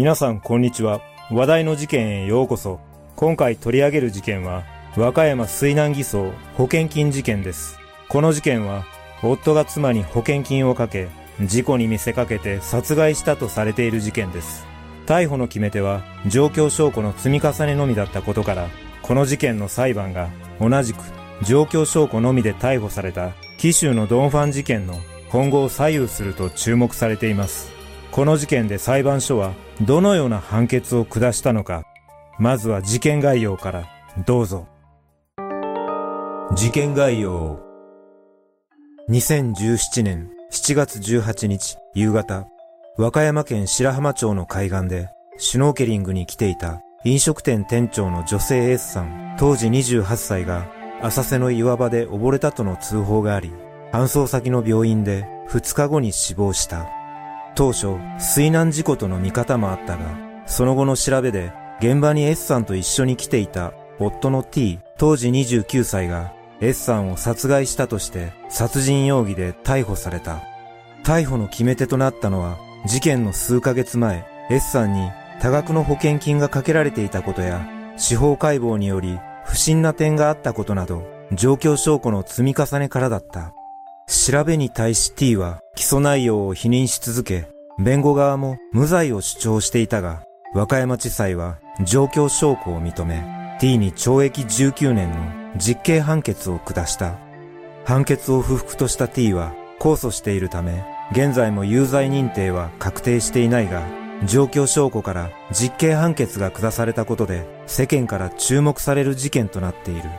皆さんこんにちは。話題の事件へようこそ。今回取り上げる事件は、和歌山水難偽装保険金事件です。この事件は、夫が妻に保険金をかけ、事故に見せかけて殺害したとされている事件です。逮捕の決め手は、状況証拠の積み重ねのみだったことから、この事件の裁判が同じく状況証拠のみで逮捕された紀州のドンファン事件の今後を左右すると注目されています。この事件で裁判所はどのような判決を下したのか、まずは事件概要からどうぞ。事件概要2017年7月18日夕方、和歌山県白浜町の海岸でシュノーケリングに来ていた飲食店店長の女性 S さん、当時28歳が浅瀬の岩場で溺れたとの通報があり、搬送先の病院で2日後に死亡した。当初、水難事故との見方もあったが、その後の調べで、現場に S さんと一緒に来ていた夫の T、当時29歳が S さんを殺害したとして殺人容疑で逮捕された。逮捕の決め手となったのは、事件の数ヶ月前、S さんに多額の保険金がかけられていたことや、司法解剖により不審な点があったことなど、状況証拠の積み重ねからだった。調べに対し T は起訴内容を否認し続け、弁護側も無罪を主張していたが、和歌山地裁は状況証拠を認め、T に懲役19年の実刑判決を下した。判決を不服とした T は控訴しているため、現在も有罪認定は確定していないが、状況証拠から実刑判決が下されたことで世間から注目される事件となっている。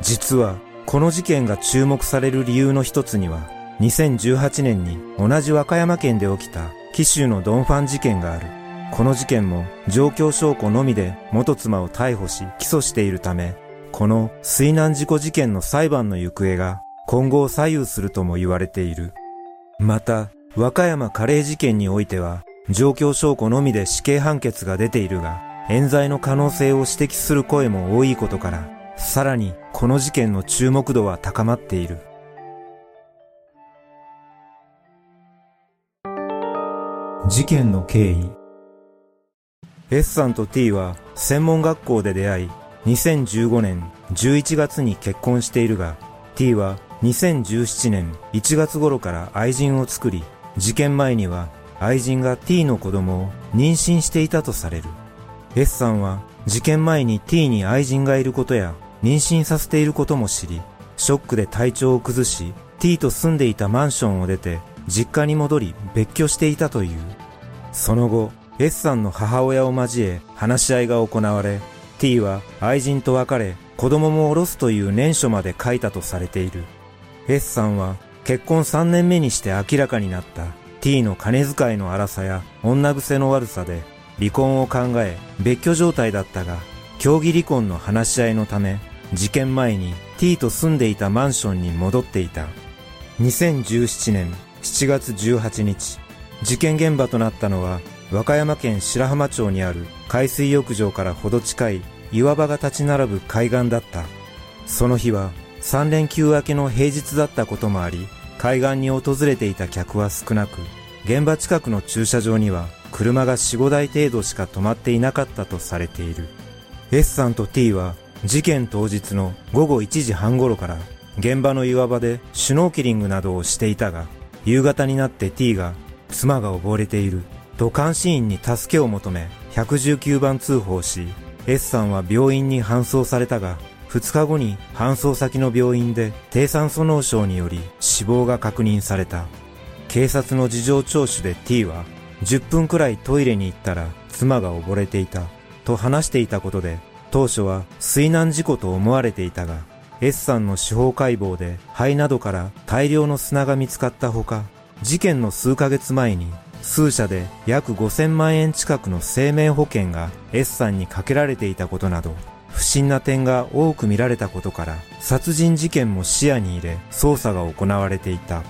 実はこの事件が注目される理由の一つには、2018年に同じ和歌山県で起きた紀州のドンファン事件がある。この事件も状況証拠のみで元妻を逮捕し起訴しているため、この水難事故事件の裁判の行方が今後を左右するとも言われている。また、和歌山カレー事件においては、状況証拠のみで死刑判決が出ているが、冤罪の可能性を指摘する声も多いことから、さらにこの事件の注目度は高まっている。事件の経緯 S さんと T は専門学校で出会い、2015年11月に結婚しているが、T は2017年1月頃から愛人を作り、事件前には愛人が T の子供を妊娠していたとされる。S さんは事件前に T に愛人がいることや妊娠させていることも知り、ショックで体調を崩し、T と住んでいたマンションを出て、実家に戻り別居していたという。その後、S さんの母親を交え話し合いが行われ、T は愛人と別れ、子供も下ろすという念書まで書いたとされている。S さんは結婚3年目にして明らかになった T の金遣いの荒さや女癖の悪さで離婚を考え別居状態だったが、協議離婚の話し合いのため事件前に T と住んでいたマンションに戻っていた。2017年7月18日、事件現場となったのは和歌山県白浜町にある海水浴場からほど近い岩場が立ち並ぶ海岸だった。その日は3連休明けの平日だったこともあり、海岸に訪れていた客は少なく、現場近くの駐車場には車が4、5台程度しか止まっていなかったとされている。S さんと T は事件当日の午後1時半頃から現場の岩場でシュノーケリングなどをしていたが、夕方になって T が妻が溺れていると監視員に助けを求め119番通報し、S さんは病院に搬送されたが、2日後に搬送先の病院で低酸素脳症により死亡が確認された。警察の事情聴取で T は10分くらいトイレに行ったら妻が溺れていたと話していたことで当初は水難事故と思われていたが、S さんの司法解剖で肺などから大量の砂が見つかったほか、事件の数ヶ月前に数社で約5000万円近くの生命保険が S さんにかけられていたことなど、不審な点が多く見られたことから、殺人事件も視野に入れ捜査が行われていた。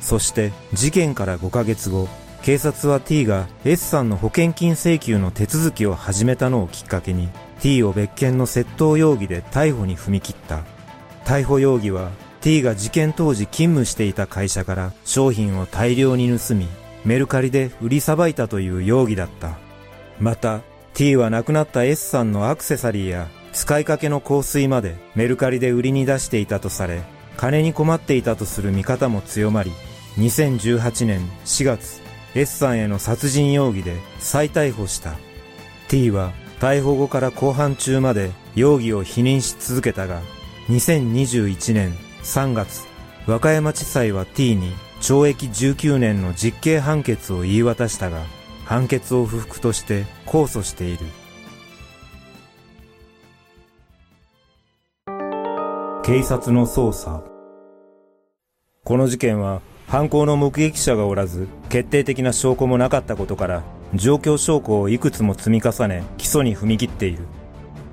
そして事件から5ヶ月後、警察は T が S さんの保険金請求の手続きを始めたのをきっかけに T を別件の窃盗容疑で逮捕に踏み切った。逮捕容疑は T が事件当時勤務していた会社から商品を大量に盗み、メルカリで売りさばいたという容疑だった。また、T は亡くなった S さんのアクセサリーや使いかけの香水までメルカリで売りに出していたとされ、金に困っていたとする見方も強まり、2018年4月、S さんへの殺人容疑で再逮捕した。T は逮捕後から公判中まで容疑を否認し続けたが、2021年3月、和歌山地裁は T に懲役19年の実刑判決を言い渡したが、判決を不服として控訴している。警察の捜査。この事件は犯行の目撃者がおらず、決定的な証拠もなかったことから、状況証拠をいくつも積み重ね、起訴に踏み切っている。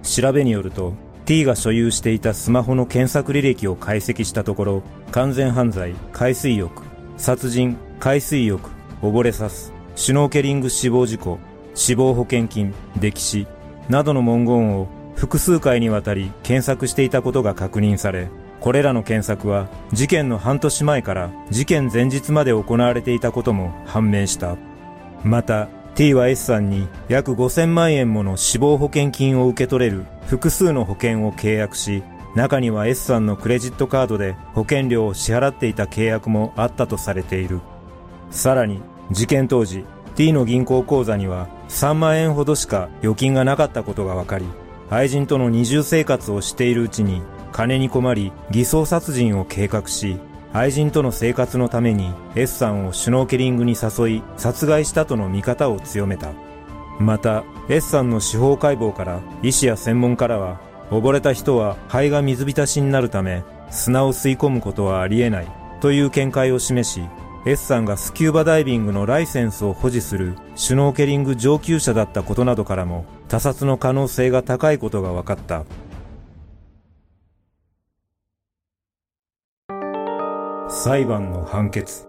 調べによると、T が所有していたスマホの検索履歴を解析したところ、完全犯罪、海水浴、殺人、海水浴、溺れさす、シュノーケリング死亡事故、死亡保険金、溺死、などの文言を複数回にわたり検索していたことが確認され、これらの検索は事件の半年前から事件前日まで行われていたことも判明した。また、T は S さんに約5000万円もの死亡保険金を受け取れる複数の保険を契約し、中には S さんのクレジットカードで保険料を支払っていた契約もあったとされている。さらに、事件当時、T の銀行口座には3万円ほどしか預金がなかったことが分かり、愛人との二重生活をしているうちに金に困り偽装殺人を計画し、愛人との生活のために S さんをシュノーケリングに誘い殺害したとの見方を強めた。また、S さんの司法解剖から医師や専門家らは溺れた人は肺が水浸しになるため砂を吸い込むことはありえないという見解を示し S さんがスキューバダイビングのライセンスを保持するシュノーケリング上級者だったことなどからも他殺の可能性が高いことが分かった裁判の判決。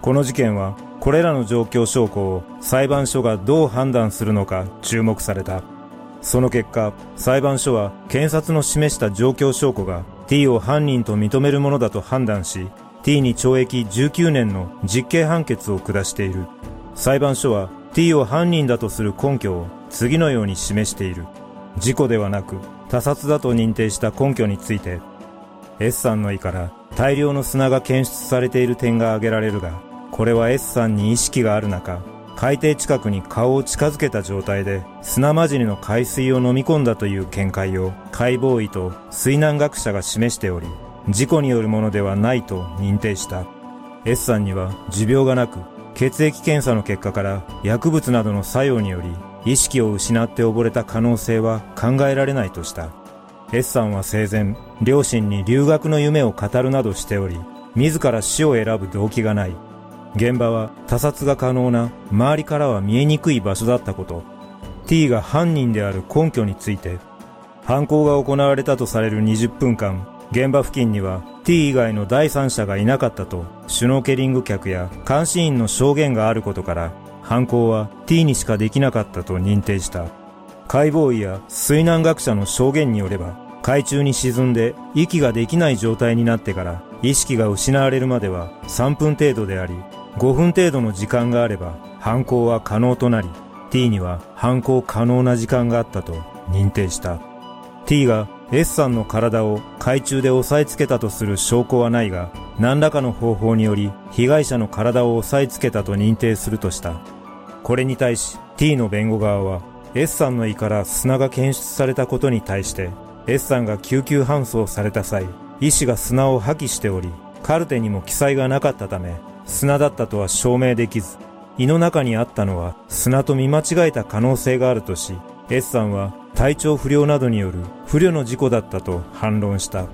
この事件はこれらの状況証拠を裁判所がどう判断するのか注目された。その結果裁判所は検察の示した状況証拠が T を犯人と認めるものだと判断し T に懲役19年の実刑判決を下している。裁判所は T を犯人だとする根拠を次のように示している。事故ではなく他殺だと認定した根拠について S さんの胃から大量の砂が検出されている点が挙げられるが、これは S さんに意識がある中、海底近くに顔を近づけた状態で砂混じりの海水を飲み込んだという見解を解剖医と水難学者が示しており、事故によるものではないと認定した。S さんには持病がなく、血液検査の結果から薬物などの作用により意識を失って溺れた可能性は考えられないとした。S さんは生前、両親に留学の夢を語るなどしており、自ら死を選ぶ動機がない。現場は他殺が可能な周りからは見えにくい場所だったこと。T が犯人である根拠について、犯行が行われたとされる20分間、現場付近には T 以外の第三者がいなかったと、シュノーケリング客や監視員の証言があることから、犯行は T にしかできなかったと認定した。解剖医や水難学者の証言によれば、海中に沈んで息ができない状態になってから意識が失われるまでは3分程度であり、5分程度の時間があれば犯行は可能となり、T には犯行可能な時間があったと認定した。T が S さんの体を海中で押さえつけたとする証拠はないが、何らかの方法により被害者の体を押さえつけたと認定するとした。これに対し T の弁護側は S さんの胃から砂が検出されたことに対して S さんが救急搬送された際医師が砂を破棄しておりカルテにも記載がなかったため砂だったとは証明できず胃の中にあったのは砂と見間違えた可能性があるとし S さんは体調不良などによる不慮の事故だったと反論した。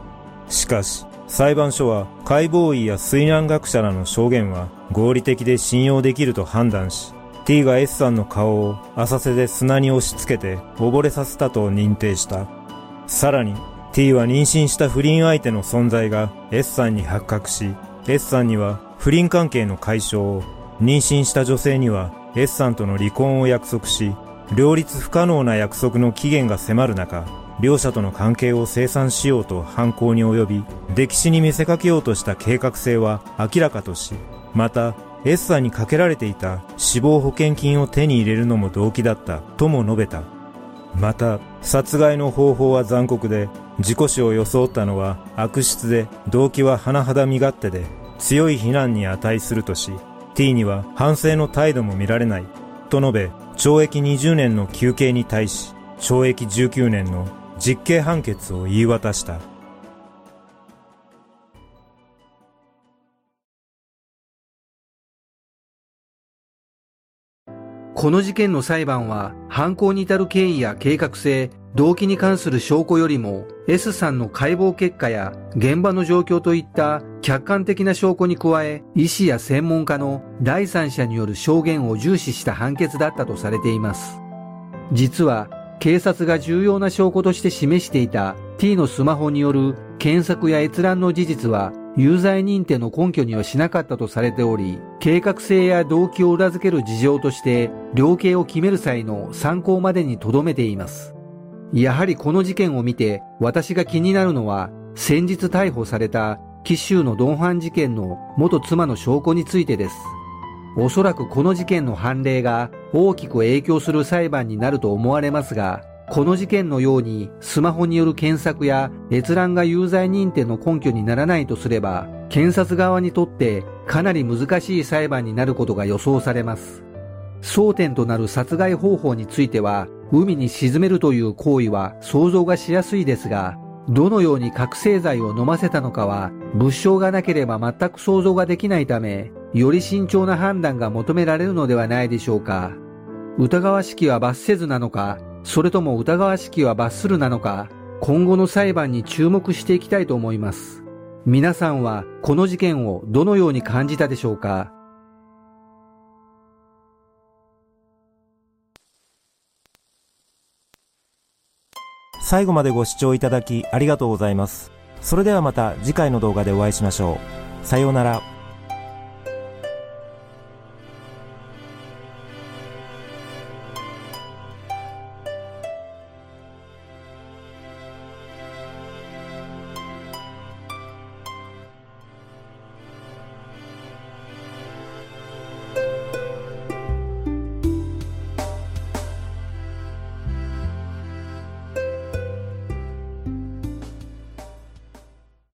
しかし裁判所は解剖医や水難学者らの証言は合理的で信用できると判断し T が S さんの顔を浅瀬で砂に押し付けて溺れさせたと認定した。さらに T は妊娠した不倫相手の存在が S さんに発覚し、S さんには不倫関係の解消を、妊娠した女性には S さんとの離婚を約束し、両立不可能な約束の期限が迫る中、両者との関係を清算しようと犯行に及び、歴史に見せかけようとした計画性は明らかとし、また S さんにかけられていた死亡保険金を手に入れるのも動機だったとも述べた。また、殺害の方法は残酷で、事故死を装ったのは悪質で、動機は甚だ身勝手で、強い非難に値するとし、T には反省の態度も見られない、と述べ、懲役20年の求刑に対し、懲役19年の実刑判決を言い渡した。この事件の裁判は犯行に至る経緯や計画性、動機に関する証拠よりも S さんの解剖結果や現場の状況といった客観的な証拠に加え医師や専門家の第三者による証言を重視した判決だったとされています。実は警察が重要な証拠として示していた T のスマホによる検索や閲覧の事実は有罪認定の根拠にはしなかったとされており、計画性や動機を裏付ける事情として、量刑を決める際の参考までに留めています。やはりこの事件を見て、私が気になるのは、先日逮捕された、紀州のドンファン事件の元妻の証拠についてです。おそらくこの事件の判例が大きく影響する裁判になると思われますが、この事件のようにスマホによる検索や閲覧が有罪認定の根拠にならないとすれば、検察側にとってかなり難しい裁判になることが予想されます。争点となる殺害方法については、海に沈めるという行為は想像がしやすいですが、どのように覚醒剤を飲ませたのかは、物証がなければ全く想像ができないため、より慎重な判断が求められるのではないでしょうか。疑わしきは罰せずなのか、それとも疑わしきは罰するなのか、今後の裁判に注目していきたいと思います。皆さんはこの事件をどのように感じたでしょうか？最後までご視聴いただきありがとうございます。それではまた次回の動画でお会いしましょう。さようなら。